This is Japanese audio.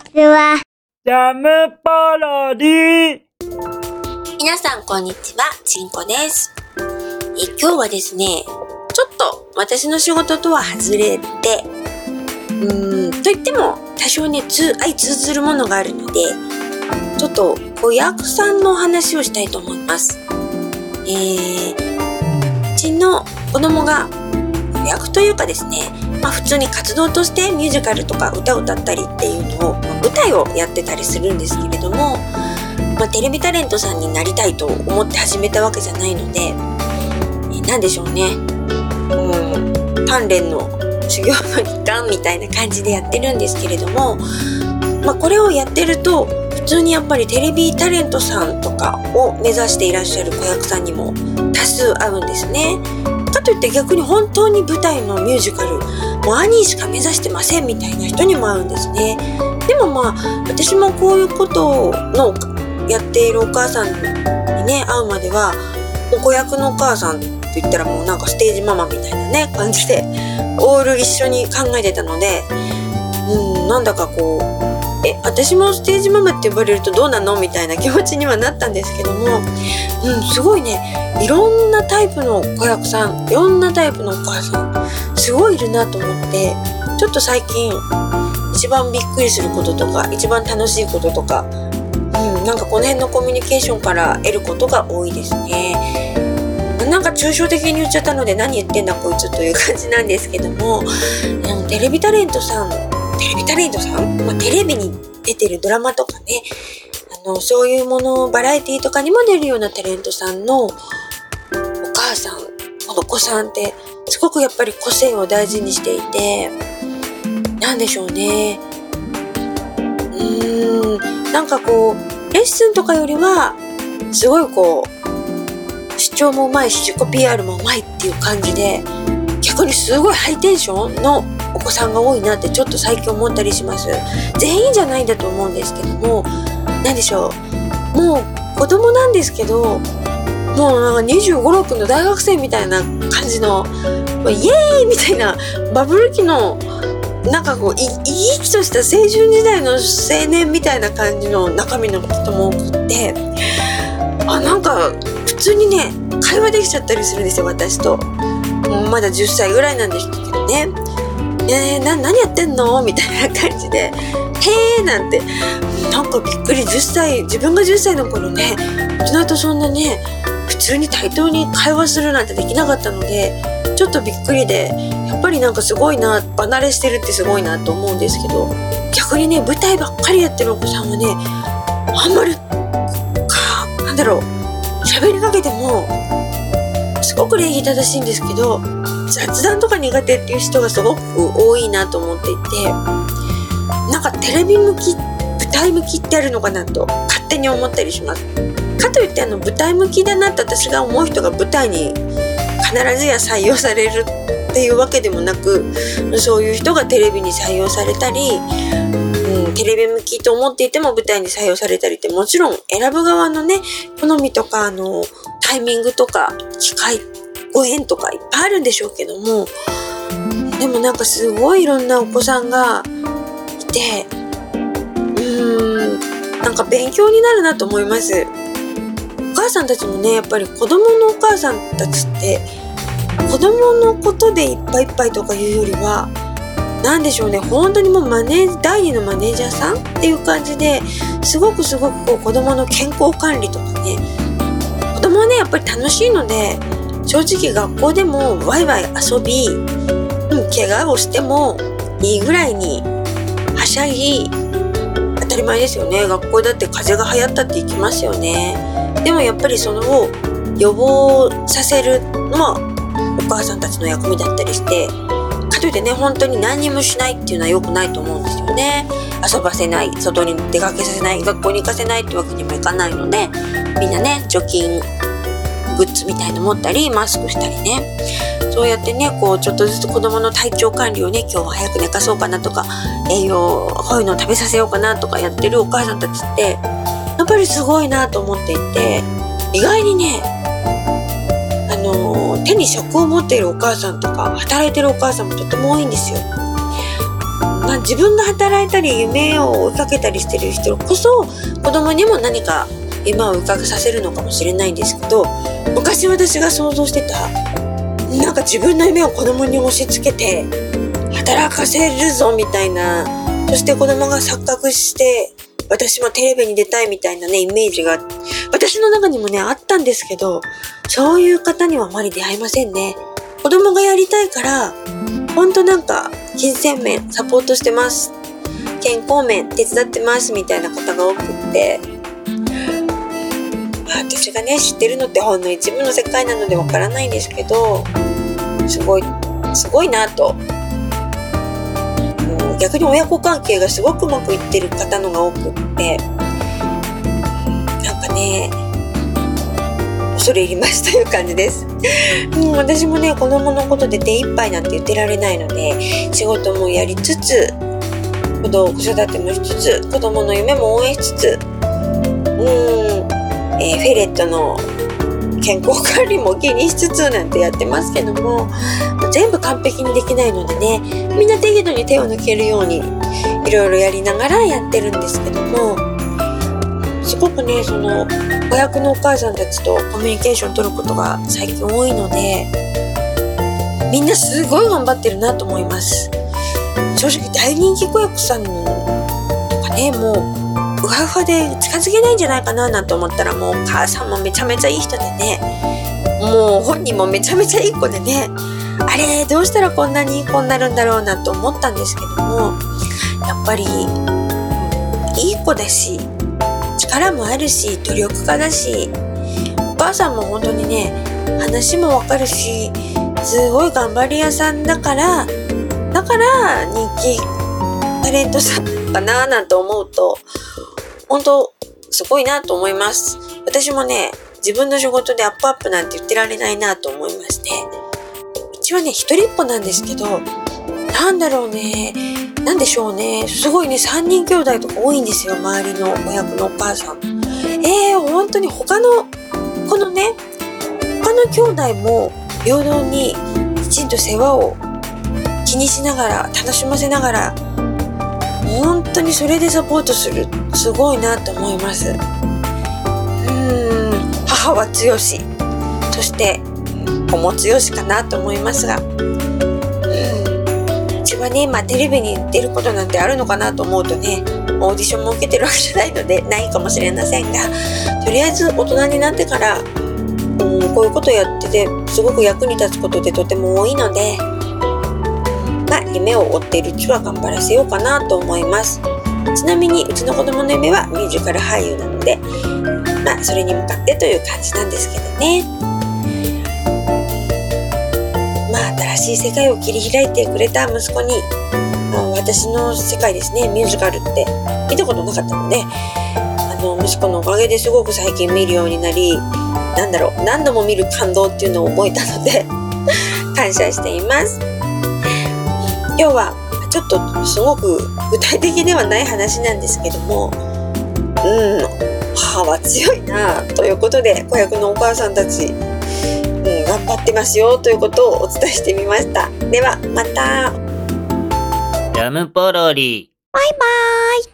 ちは。ジャムパロディ皆さんこんにちは、ちんこです。え今日はですね、ちょっと私の仕事とは外れて、うーん、と言っても多少ね、通相通ずるものがあるので、ちょっと子役さんの話をしたいと思います。えー、うちの子供が子役というかですね、まあ普通に活動としてミュージカルとか歌を歌ったりっていうのを、まあ舞台をやってたりするんですけれども、まあ、テレビタレントさんになりたいと思って始めたわけじゃないので、えーでしょうね。うん、鍛錬の修行の一環みたいな感じでやってるんですけれども、まあ、これをやってると、普通にやっぱりテレビタレントさんとかを目指していらっしゃる子役さんにも多数会うんですね。かといって逆に本当に舞台のミュージカル、もうアニしか目指してませんみたいな人にも会うんですね。でもまあ、私もこういうことのやっているお母さんにね、会うまでは、お子役のお母さんって言ったらもうなんかステージママみたいなね、感じで、オール一緒に考えてたので、うん、なんだかこう、え、私もステージママって呼ばれるとどうなのみたいな気持ちにはなったんですけども、うん、すごいね、いろんなタイプの子役さん、いろんなタイプのお母さん、すごいいるなと思って、ちょっと最近、一番びっくりすることとか、一番楽しいこととか、うん、なんかこの辺のコミュニケーションから得ることが多いですね。なんか抽象的に言っちゃったので何言ってんだこいつという感じなんですけども、テレビタレントさん、テレビタレントさん、まあ、テレビに出てるドラマとかね、あの、そういうものを、バラエティとかにも出るようなタレントさんのお母さん、お子さんって、すごくやっぱり個性を大事にしていて、なんでしょうね。うーん、なんかこう、レッスンとかよりは、すごいこう、主張もうまいし、自己 PR もうまいっていう感じで、逆にすごいハイテンションのお子さんが多いなってちょっと最近思ったりします。全員じゃないんだと思うんですけども、なんでしょう。もう子供なんですけど、もうなんか25、6の大学生みたいな感じの、イエーイみたいなバブル期のなんかこう生き生きとした青春時代の青年みたいな感じの中身の人も多くてあなんか普通にね会話できちゃったりするんですよ私と。まだ10歳ぐらいなんですけどね「えー、な何やってんの?」みたいな感じで「へえ」なんて。なんかびっくり。10歳自分が10歳の頃ね大人とそんなね普通に対等に会話するなんてできなかったのでちょっとびっくりでやっぱりなんかすごいな離れしてるってすごいなと思うんですけど逆にね舞台ばっかりやってるお子さんはねあんまりかなんだろう喋りかけてもすごく礼儀正しいんですけど雑談とか苦手っていう人がすごく多いなと思っていてなんかテレビ向き舞台向きってあるのかなと勝手に思ったりします。かといってあの舞台向きだなって私が思う人が舞台に必ずや採用されるっていうわけでもなくそういう人がテレビに採用されたり、うん、テレビ向きと思っていても舞台に採用されたりってもちろん選ぶ側のね好みとかあのタイミングとか機会ご縁とかいっぱいあるんでしょうけどもでもなんかすごいいろんなお子さんがいてうーんなんか勉強になるなと思います。母さんたちもねやっぱり子供のお母さんたちって子供のことでいっぱいいっぱいとかいうよりは何でしょうね本当にもうマネー第二のマネージャーさんっていう感じですごくすごくこう子供の健康管理とかね子供はねやっぱり楽しいので正直学校でもワイワイ遊び、うん、怪我をしてもいいぐらいにはしゃぎ当たり前ですよね。学校だって風邪が流行ったって行きますよね。でもやっぱりそのを予防させるのはお母さんたちの役目だったりしてかといってね本当に何にもしないっていうのは良くないと思うんですよね。遊ばせない外に出かけさせない学校に行かせないってわけにもいかないのでみんなね除菌グッズみたいの持ったりマスクしたりね。そうやってねこうちょっとずつ子供の体調管理をね今日は早く寝かそうかなとか栄養こういうのを食べさせようかなとかやってるお母さんたちってぱりすごいなと思っていて意外にねあのー手に職を持っているお母さんとか働いてるお母さんもとても多いんですよ。な自分が働いたり夢を追いかけたりしてる人こそ子供にも何か夢を追いかけさせるのかもしれないんですけど昔私が想像してたなんか自分の夢を子供に押し付けて働かせるぞみたいなそして子供が錯覚して私もテレビに出たいみたいなねイメージが私の中にもねあったんですけどそういう方にはあまり出会いませんね。子供がやりたいからほんとなんか金銭面サポートしてます。健康面手伝ってますみたいな方が多くって。私がね知ってるのってほんの一部の世界なのでわからないんですけどすごいすごいなと逆に親子関係がすごくうまくいってる方のが多くって。なんかね恐れ入りますという感じです、うん、私もね子供のことで手一杯なんて言ってられないので仕事もやりつつ子育てもしつつ子供の夢も応援しつつうんえー、フェレットの健康管理も気にしつつなんてやってますけども全部完璧にできないのでねみんな適度に手を抜けるようにいろいろやりながらやってるんですけどもすごくねその子役のお母さんたちとコミュニケーション取ることが最近多いのでみんなすごい頑張ってるなと思います。正直大人気子役さんとかねもうふわふわで近づけないんじゃないかななんて思ったらもうお母さんもめちゃめちゃいい人でねもう本人もめちゃめちゃいい子でねあれどうしたらこんなにいい子になるんだろうなと思ったんですけどもやっぱりいい子だし力もあるし努力家だしお母さんも本当にね話もわかるしすごい頑張り屋さんだからだから人気タレントさんかななんて思うと本当すごいなと思います。私もね、自分の仕事でアップアップなんて言ってられないなと思いまして。はね、一人っ子なんですけど、なんだろうね、なんでしょうね、すごいね、3人兄弟とか多いんですよ、周りの親子のお母さん。えー、本当に他の、このね、他の兄弟も平等にきちんと世話を気にしながら、楽しませながら、本当にそれでサポートするすごいなと思います。うーん母は強し。そして子も強しかなと思いますがうんうちはね、まあ、テレビに出ることなんてあるのかなと思うとねオーディションも受けてるわけじゃないのでないかもしれませんがとりあえず大人になってからうんこういうことやっててすごく役に立つことってとても多いのでまあ、夢を追っているうちは頑張らせようかなと思います。ちなみにうちの子供の夢はミュージカル俳優なので、まあ、それに向かってという感じなんですけどね。しい世界を切り開いてくれた息子に、まあ、私の世界ですね、ミュージカルって見たことなかったので、あの、息子のおかげですごく最近見るようになり、なんだろう、何度も見る感動っていうのを覚えたので 感謝しています。今日はちょっとすごく具体的ではない話なんですけどもうん母は強いなということで子役のお母さんたち、頑張ってますよということをお伝えしてみました。ではまた。ジャムポロリ。バイバーイ